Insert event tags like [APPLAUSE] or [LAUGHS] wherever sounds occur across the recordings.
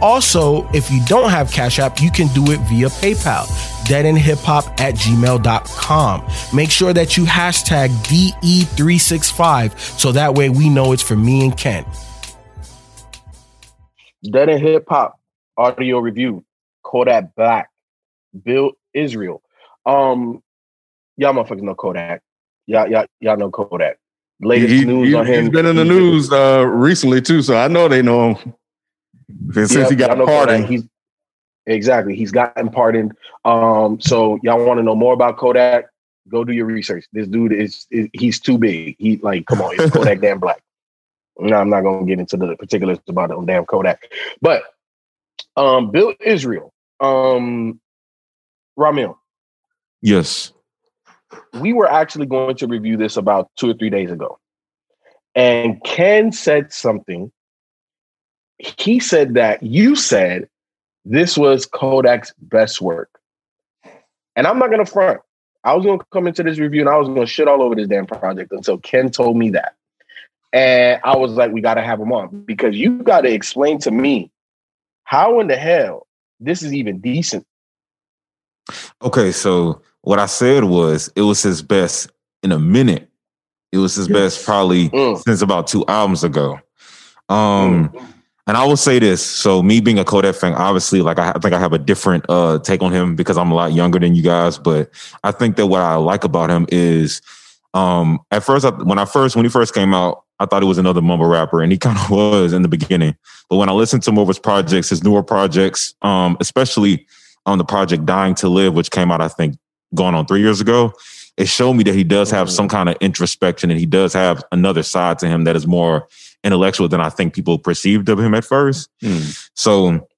Also, if you don't have Cash App, you can do it via PayPal, deadendhiphop at gmail.com. Make sure that you hashtag DE365 so that way we know it's for me and Ken. Dead End Hip Hop audio review. Kodak Black. Bill Israel. Um, y'all motherfuckers know Kodak. Y'all, y'all, y'all know Kodak. Latest He- news he- on him. He's been in the news uh, recently too, so I know they know him. Since he got pardoned. He's exactly. He's gotten pardoned. Um, so y'all want to know more about Kodak? Go do your research. This dude is, is he's too big. He like, come on, it's Kodak [LAUGHS] damn black. No, I'm not gonna get into the particulars about it on damn Kodak. But um, Bill Israel, um, Rahmil, Yes. we were actually going to review this about two or three days ago. And Ken said something. He said that you said this was Kodak's best work. And I'm not going to front. I was going to come into this review and I was going to shit all over this damn project until Ken told me that. And I was like, we got to have him on because you got to explain to me how in the hell this is even decent. Okay, so what I said was it was his best in a minute. It was his best probably Mm. since about two albums ago. Um, and I will say this: so me being a Kodak fan, obviously, like I, I think I have a different uh take on him because I'm a lot younger than you guys. But I think that what I like about him is, um, at first, I, when I first when he first came out, I thought he was another mumble rapper, and he [LAUGHS] kind of was in the beginning. But when I listened to more of his projects, his newer projects, um, especially on the project "Dying to Live," which came out, I think, going on three years ago, it showed me that he does have some kind of introspection, and he does have another side to him that is more intellectual than I think people perceived of him at first. Hmm. So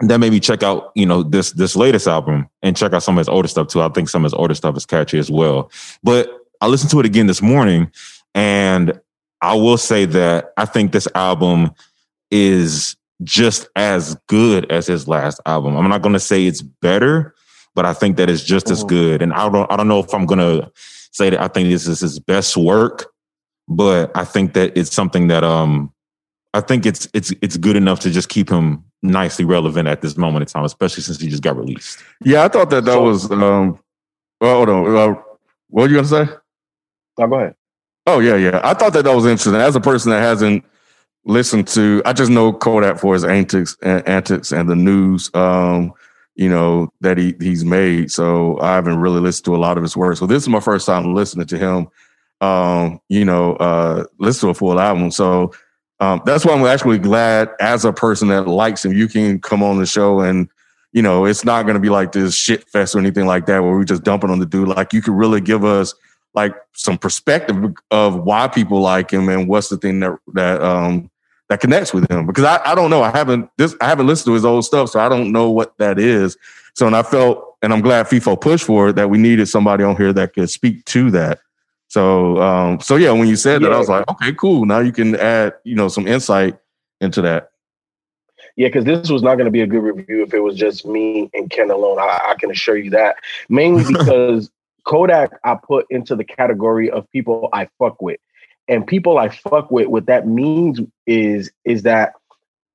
that made me check out, you know, this this latest album and check out some of his older stuff too. I think some of his older stuff is catchy as well. But I listened to it again this morning, and I will say that I think this album is just as good as his last album. I'm not going to say it's better, but I think that it's just as oh. good. And I don't I don't know if I'm going to say that I think this is his best work, but I think that it's something that um I think it's it's it's good enough to just keep him nicely relevant at this moment in time, especially since he just got released. Yeah, I thought that that was. Um, well, hold on. Uh, what were you gonna say? Oh, go ahead. Oh yeah, yeah. I thought that that was interesting. As a person that hasn't listened to, I just know Kodak for his antics, and antics, and the news. Um, you know that he he's made. So I haven't really listened to a lot of his work. So this is my first time listening to him. Um, you know, uh, listen to a full album. So um, that's why I'm actually glad, as a person that likes him, you can come on the show and you know, it's not going to be like this shit fest or anything like that where we just dumping on the dude. Like you could really give us like some perspective of why people like him and what's the thing that that um that connects with him. Because I, I don't know. I haven't this I haven't listened to his old stuff, so I don't know what that is. So and I felt and I'm glad FIFO pushed for it that we needed somebody on here that could speak to that. So um so yeah, when you said that, I was like, okay, cool. Now you can add, you know, some insight into that. Yeah, because this was not going to be a good review if it was just me and Ken alone. I, I can assure you that. Mainly [LAUGHS] because Kodak I put into the category of people I fuck with. And people I fuck with, what that means is is that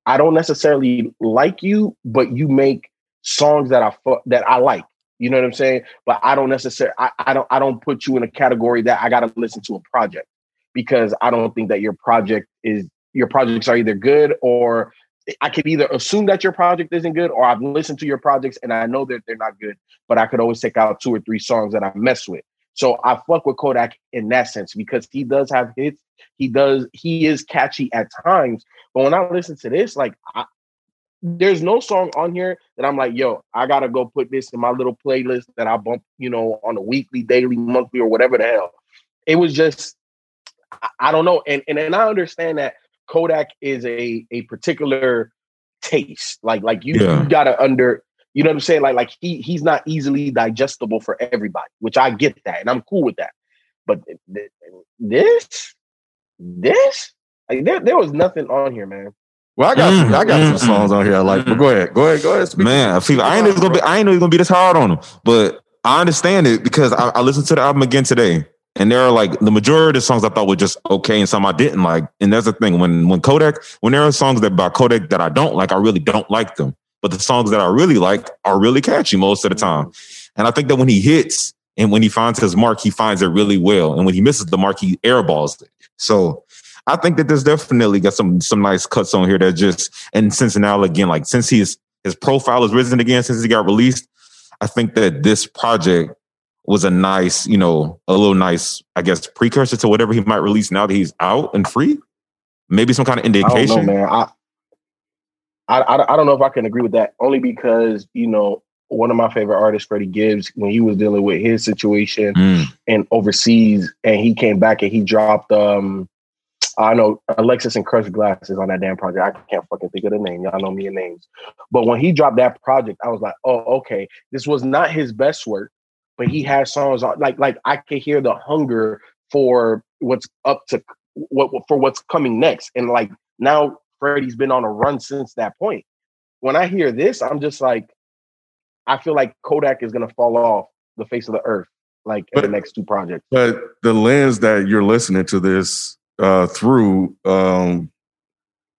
I don't necessarily like you, but you make songs that I fu- that I like. You know what I'm saying? But I don't necessarily I, I don't I don't put you in a category that I gotta listen to a project because I don't think that your project is your projects are either good or I could either assume that your project isn't good or I've listened to your projects and I know that they're not good, but I could always take out two or three songs that I mess with. So I fuck with Kodak in that sense because he does have hits. He does, he is catchy at times. But when I listen to this, like I, there's no song on here that I'm like, yo, I gotta go put this in my little playlist that I bump, you know, on a weekly, daily, monthly, or whatever the hell. It was just, I, don't know. And, and and I understand that Kodak is a a particular taste. Like like you, Yeah. you gotta under you know what I'm saying? Like like he he's not easily digestible for everybody, which I get that, and I'm cool with that. But th- th- this this like there, there was nothing on here, man. Well, I got Mm, I got mm, some songs on here I like, but go ahead, go ahead, go ahead. Speak. Man, Fever, I ain't even gonna be I ain't even gonna be this hard on him. But I understand it because I, I listened to the album again today. And there are like the majority of the songs I thought were just okay and some I didn't like. And that's the thing. When when Kodak, when there are songs that by Kodak that I don't like, I really don't like them. But the songs that I really like are really catchy most of the time. And I think that when he hits and when he finds his mark, he finds it really well. And when he misses the mark, he airballs it. So I think that there's definitely got some some nice cuts on here that just and since now again, like since he's his profile has risen again since he got released, I think that this project was a nice, you know, a little nice, I guess, precursor to whatever he might release now that he's out and free. Maybe some kind of I don't know, indication. man. I, I I I don't know if I can agree with that only because you know one of my favorite artists, Freddie Gibbs, when he was dealing with his situation Mm. and overseas, and he came back and he dropped. um I know Alexis and Crush Glasses on that damn project. I can't fucking think of the name. Y'all know me and names. But when he dropped that project, I was like, oh, okay. This was not his best work, but he has songs on like like I could hear the hunger for what's up to what for what's coming next. And like now Freddie's been on a run since that point. When I hear this, I'm just like, I feel like Kodak is gonna fall off the face of the earth, like in the next two projects. But the lens that you're listening to this uh, through um,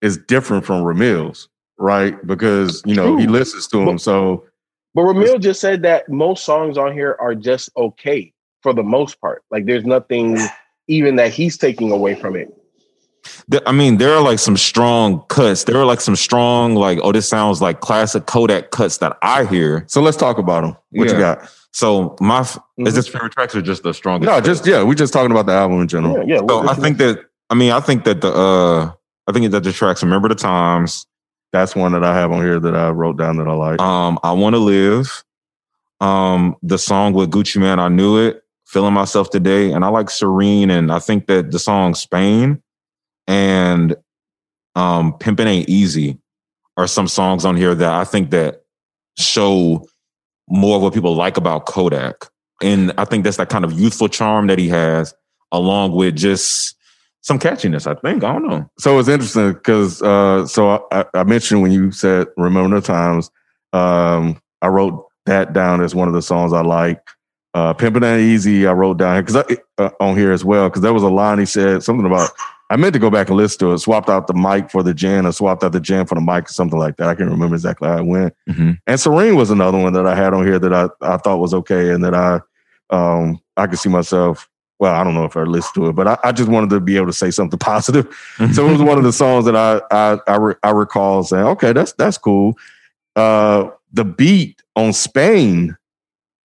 is different from Rahmil's, right? Because you know he listens to him. But- So But Rahmil just said that most songs on here are just okay for the most part. Like there's nothing even that he's taking away from it. I mean, there are like some strong cuts. There are like some strong, like, oh, this sounds like classic Kodak cuts that I hear. so let's talk about them. What you got? So my Mhm. is this favorite tracks or just the strongest? No, just yeah, we're just talking about the album in general. Yeah, yeah. So I think that I mean I think that the uh I think that the tracks Remember the Times, That's one that I have on here that I wrote down that I like. um, I Wanna Live, um, the song with Gucci Mane, I knew it, feeling myself today, and I like Serene, and I think that the song Spain and um Pimpin' Ain't Easy are some songs on here that I think that show more of what people like about Kodak. And I think that's that kind of youthful charm that he has, along with just some catchiness, I think. I don't know. so it's interesting because uh, so I, I mentioned when you said "Remember the Times," um, I wrote that down as one of the songs I like. Uh, "Pimpin' Ain't Easy" I wrote down because uh, on here as well because there was a line he said something about. I meant to go back and listen to it. Swapped out the mic for the Jan, or swapped out the Jan for the mic, or something like that. I can't remember exactly how it went. Mhm. And Serene was another one that I had on here that I, I thought was okay and that I um I could see myself. Well, I don't know if I listened to it, but I, I just wanted to be able to say something [LAUGHS] positive. So it was one of the songs that I I I, re, I recall saying, okay, that's that's cool. Uh, the beat on Spain,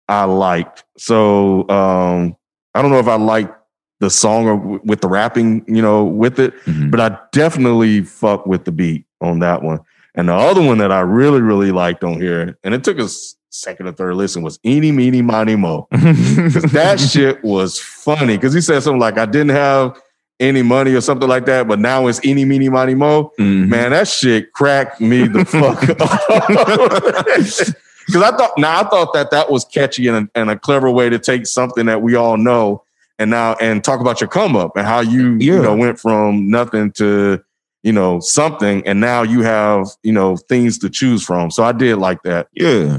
I liked. So um, I don't know if I liked the song or w- with the rapping, you know, with it, Mhm. but I definitely fuck with the beat on that one. And the other one that I really really liked on here, and it took us second or third listen, was Eeny Meeny Miny Mo. [LAUGHS] Because that shit was funny. Because he said something like, I didn't have any money or something like that, but now it's Eeny Meeny Miny Mo. Mhm. Man, that shit cracked me the fuck [LAUGHS] up. [LAUGHS] Because I thought, now I thought that that was catchy and a, and a clever way to take something that we all know and now and talk about your come up and how you you know went from nothing to you know something and now you have you know things to choose from. So I did like that. Yeah.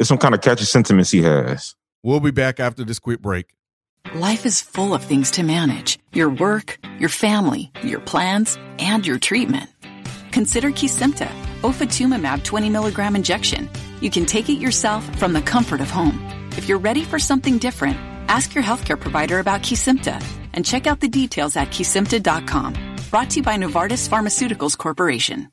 There's some kind of catchy sentiments he has. We'll be back after this quick break. Life is full of things to manage your work, your family, your plans, and your treatment. Consider Kesimpta, ofatumumab 20 milligram injection. You can take it yourself from the comfort of home. If you're ready for something different, ask your healthcare provider about Kesimpta and check out the details at kesimpta.com. Brought to you by Novartis Pharmaceuticals Corporation.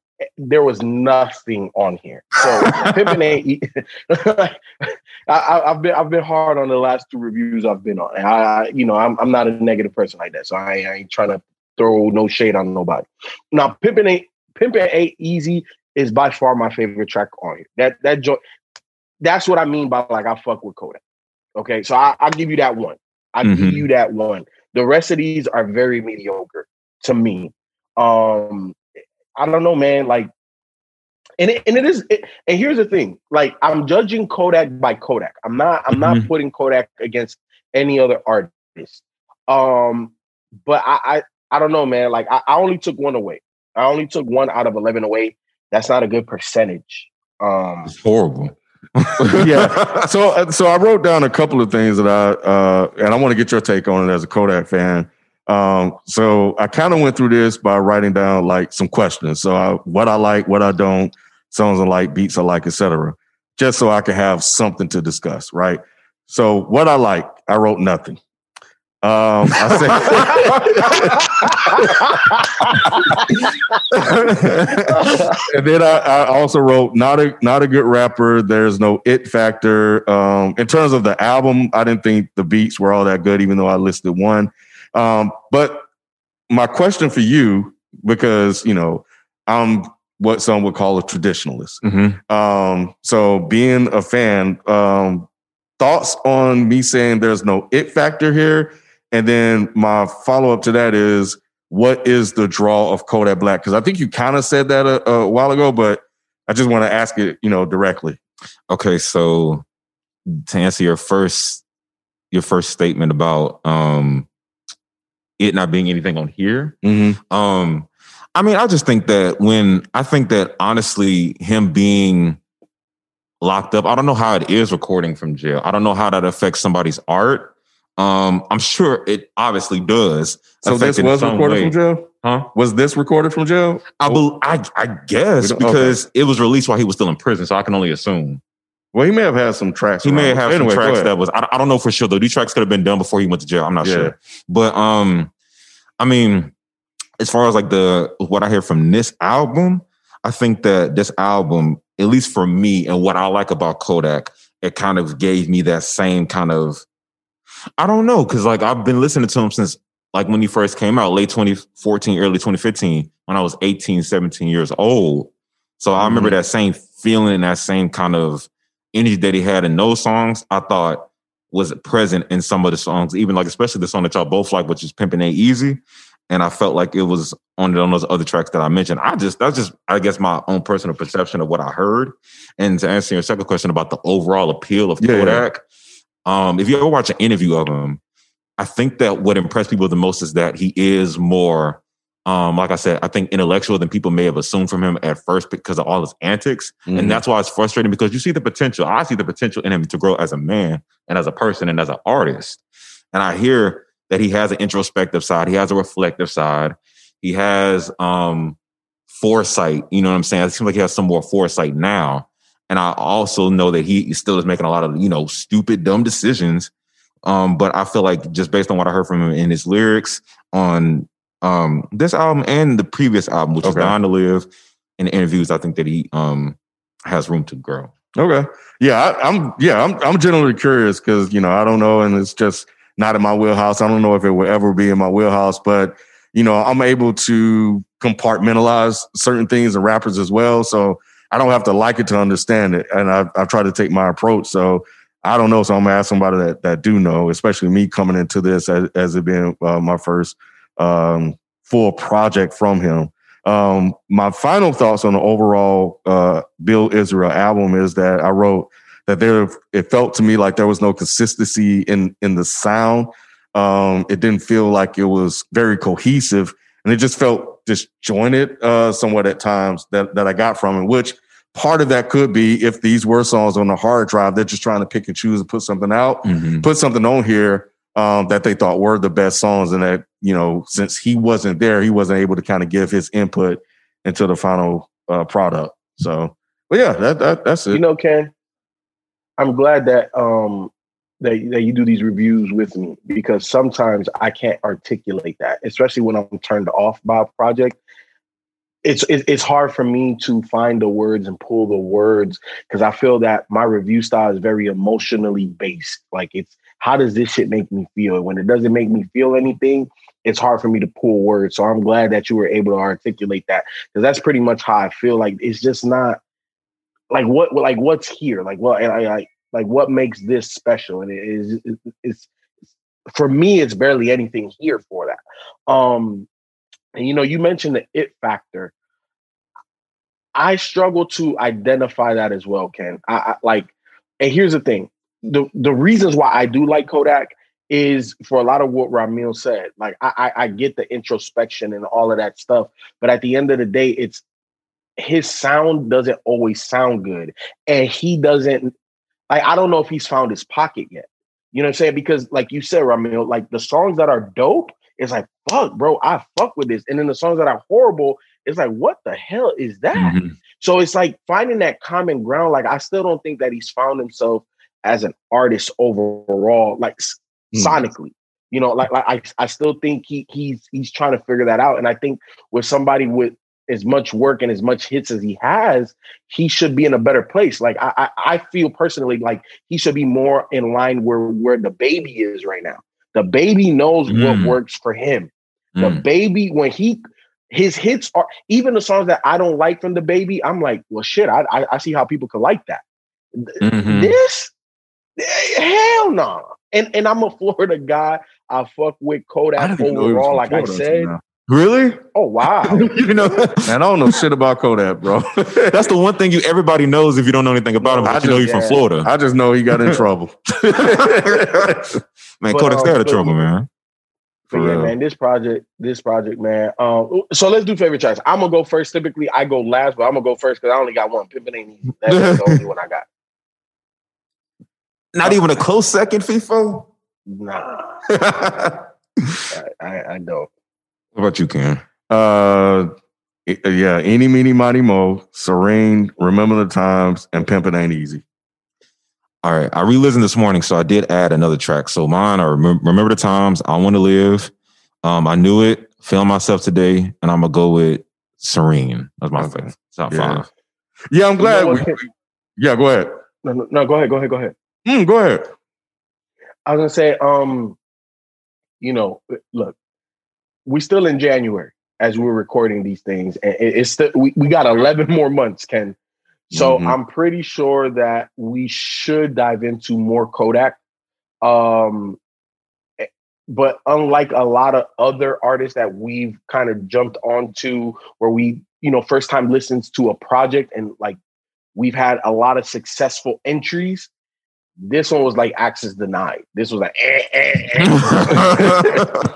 there was nothing on here. So [LAUGHS] Pimpin ain't. [LAUGHS] I, have been I've been hard on the last two reviews I've been on. I, you know I'm I'm not a negative person like that, so I, I ain't trying to throw no shade on nobody. Now Pimpin ain't Pimpin ain't easy is by far my favorite track on here. That that joint. That's what I mean by like I fuck with Kodak. Okay, so I, will give you that one. I mm-hmm. give you that one. The rest of these are very mediocre to me. Um, I don't know, man. Like, and it, and it is. It, and here's the thing: like, I'm judging Kodak by Kodak. I'm not. I'm mm-hmm. not putting Kodak against any other artist. Um, but I, I, I don't know, man. Like, I, I only took one away. I only took one out of eleven away. That's not a good percentage. Um, it's horrible. [LAUGHS] yeah. So so I wrote down a couple of things that I uh, and I want to get your take on it as a Kodak fan. Um, so I kind of went through this by writing down like some questions. So I, what I like, what I don't, songs I like, beats I like, etc. Just so I could have something to discuss, right? So what I like, I wrote nothing. Um, I said, [LAUGHS] and then I, I, also wrote not a not a good rapper. There's no it factor. Um, in terms of the album, I didn't think the beats were all that good, even though I listed one. Um, but my question for you, because you know, I'm what some would call a traditionalist. Mm-hmm. Um, so being a fan, um, thoughts on me saying there's no it factor here, and then my follow up to that is what is the draw of Kodak Black? Because I think you kind of said that a, a while ago, but I just want to ask it, you know, directly. Okay, so to answer your first your first statement about um it not being anything on here. Mm-hmm. Um, I mean, I just think that when I think that honestly, him being locked up, I don't know how it is recording from jail. I don't know how that affects somebody's art. Um, I'm sure it obviously does. So this was recorded way. from jail. Huh? Was this recorded from jail? I be, I, I guess because okay. it was released while he was still in prison, so I can only assume. Well, he may have had some tracks. He may have had anyway, some tracks that was. I, I, don't know for sure though. These tracks could have been done before he went to jail. I'm not yeah. sure. But um, I mean, as far as like the what I hear from this album, I think that this album, at least for me, and what I like about Kodak, it kind of gave me that same kind of. I don't know, because like I've been listening to him since like when he first came out, late 2014, early 2015, when I was 18, 17 years old. So I remember mm-hmm. that same feeling, that same kind of energy that he had in those songs, I thought was present in some of the songs, even like especially the song that y'all both like, which is Pimpin' Ain't Easy. And I felt like it was on, on those other tracks that I mentioned. I just that's just I guess my own personal perception of what I heard. And to answer your second question about the overall appeal of yeah, Kodak, yeah. um, if you ever watch an interview of him, I think that what impressed people the most is that he is more um, like I said, I think intellectual than people may have assumed from him at first because of all his antics. Mm-hmm. And that's why it's frustrating because you see the potential. I see the potential in him to grow as a man and as a person and as an artist. And I hear that he has an introspective side, he has a reflective side, he has um foresight. You know what I'm saying? It seems like he has some more foresight now. And I also know that he still is making a lot of, you know, stupid, dumb decisions. Um, but I feel like just based on what I heard from him in his lyrics, on um, this album and the previous album, which okay. is Dying to Live, in interviews, I think that he um, has room to grow. Okay. Yeah, I, am Yeah, I'm. I'm genuinely curious because you know I don't know, and it's just not in my wheelhouse. I don't know if it will ever be in my wheelhouse, but you know I'm able to compartmentalize certain things and rappers as well. So I don't have to like it to understand it, and I I try to take my approach. So I don't know. So I'm gonna ask somebody that that do know, especially me coming into this as, as it being uh, my first um, full project from him. Um, my final thoughts on the overall uh, Bill Israel album is that I wrote that there it felt to me like there was no consistency in in the sound. Um, it didn't feel like it was very cohesive, and it just felt disjointed uh, somewhat at times that that I got from it. Which part of that could be if these were songs on the hard drive, they're just trying to pick and choose and put something out, Mhm. put something on here um, that they thought were the best songs, and that you know since he wasn't there, he wasn't able to kind of give his input into the final uh, product. So, but yeah, that, that that's it. You know, Ken, I'm glad that um that, that you do these reviews with me because sometimes I can't articulate that, especially when I'm turned off by a project. It's it, it's hard for me to find the words and pull the words because I feel that my review style is very emotionally based. Like it's how does this shit make me feel? When it doesn't make me feel anything, it's hard for me to pull words. So I'm glad that you were able to articulate that because that's pretty much how I feel. Like it's just not like what like what's here like what and I like like what makes this special and it is it- it's for me it's barely anything here for that um and you know you mentioned the it factor i struggle to identify that as well ken i, I like and here's the thing the the reasons why i do like kodak is for a lot of what rahmil said like I, I i get the introspection and all of that stuff but at the end of the day it's his sound doesn't always sound good and he doesn't like i don't know if he's found his pocket yet you know what i'm saying because like you said rahmil like the songs that are dope it's like fuck bro i fuck with this and then the songs that are horrible it's like what the hell is that Mhm. so it's like finding that common ground like i still don't think that he's found himself as an artist overall like Hmm. sonically you know like, like I, I still think he he's he's trying to figure that out and i think with somebody with as much work and as much hits as he has, he should be in a better place. Like I, I, I feel personally like he should be more in line where where DaBaby is right now. DaBaby knows Mm. what works for him. The Mm. baby when he his hits are even the songs that I don't like from DaBaby. I'm like, well, shit. I I, I see how people could like that. Mhm. This eh, hell no. And and I'm a Florida guy. I fuck with I Kodak didn't even know he was overall. from Like I Florida said. until now. Really? Oh wow. [LAUGHS] you know, Man, I don't know shit about Kodak, bro. [LAUGHS] that's the one thing you everybody knows if you don't know anything about him. I But you know just- he's from. Florida. I just know he got in trouble. [LAUGHS] man, But, Kodak's um, out of but- trouble, man. But For yeah, real. man, this project, this project, man. Um, so let's do favorite tracks. I'm gonna go first. Typically, I go last, but I'm gonna go first because I only got one. Pimpin' ain't easy. That's the only one I got. Not even a close second, FIFO. Nah, [LAUGHS] I, I, I don't. about you, Ken? Uh, yeah, any, Meeny, Mighty Mo, Serene, Remember the Times, and pimping Ain't Easy. All right, I re-listened this morning, so I did add another track. So mine are "Remember the Times," "I Want to Live," um, "I Knew It," "Feel Myself Today," and I'm gonna go with "Serene." That's my Okay. favorite. Top Yeah. five. Yeah, I'm You know glad. what, we, yeah, go ahead. No, no, no, go ahead, go ahead, go ahead. Mm, go ahead. I was gonna say, um, you know, look, we're still in January as we're recording these things, and it's still we, we got 11 more months, Ken. So Mhm. I'm pretty sure that we should dive into more Kodak. Um, eh, but unlike a lot of other artists that we've kind of jumped onto, where we, you know, first time listens to a project and like we've had a lot of successful entries. This one was like access denied. This was like, eh, eh, eh. [LAUGHS]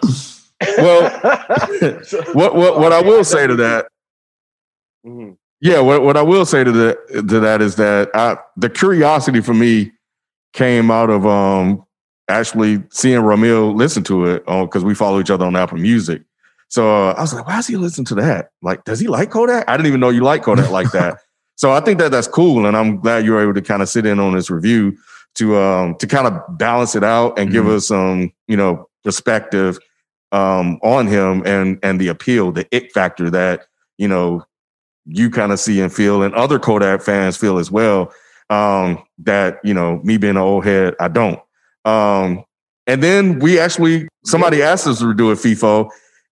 [LAUGHS] Well, So- What what what I will say to that, Mhm. yeah, what what I will say to that to that is that I, the curiosity for me came out of um actually seeing Rahmil listen to it because we follow each other on Apple Music. So uh, I was like, why is he listening to that? Like, does he like Kodak? I didn't even know you like Kodak like that. [LAUGHS] So I think that that's cool, and I'm glad you were able to kind of sit in on this review to um to kind of balance it out and give Mhm. us some you know perspective um on him and and the appeal, the it factor that you know you kind of see and feel, and other Kodak fans feel as well. Um, that you know, me being an old head, I don't. Um, and then we actually somebody asked us to do a FIFO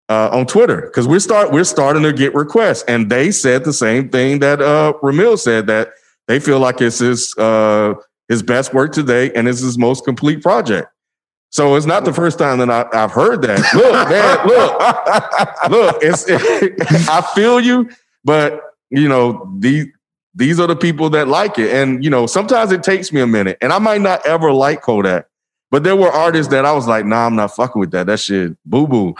uh, on Twitter because we're start we're starting to get requests, and they said the same thing that uh, Rahmil said that they feel like it's his uh, his best work today and it's his most complete project. So it's not the first time that I, have heard that. [LAUGHS] Look, man, look, [LAUGHS] look. It's it, I feel you, but you know these these are the people that like it, and you know sometimes it takes me a minute, and I might not ever like Kodak, but there were artists that I was like, nah, I'm not fucking with that. That shit, boo boo.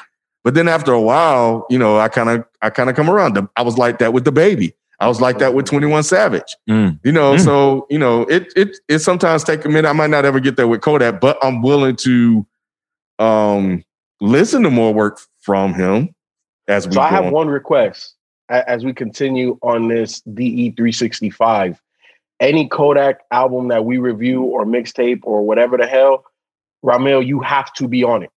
But then after a while, you know, I kind of I kind of come around. I was like that with DaBaby. I was like that with 21 Savage. Mm. You know, mm. so you know, it it it sometimes take a minute. I might not ever get there with Kodak, but I'm willing to um listen to more work from him as we So I have on. one request as we continue on this DE 365. Any Kodak album that we review or mixtape or whatever the hell, Rahmil, you have to be on it.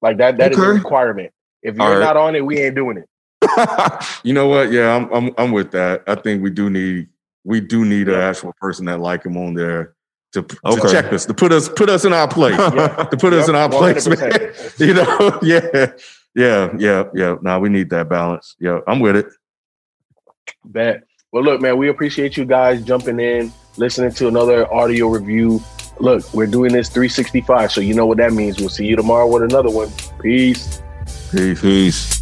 Like that, That okay. is a requirement. If you're right. not on it, we ain't doing it. [LAUGHS] you know what? Yeah, I'm, I'm I'm with that. I think we do need we do need yeah. an actual person that like him on there to, okay. to check us, to put us put us in our place, [LAUGHS] yeah. to put yep. us in our 100%. place. [LAUGHS] you know, yeah, yeah, yeah, yeah. Now we need that balance. Yeah, I'm with it. Bet. Well, look, man, we appreciate you guys jumping in, listening to another audio review. Look, we're doing this 365, so you know what that means. We'll see you tomorrow with another one. Peace. Peace. Peace.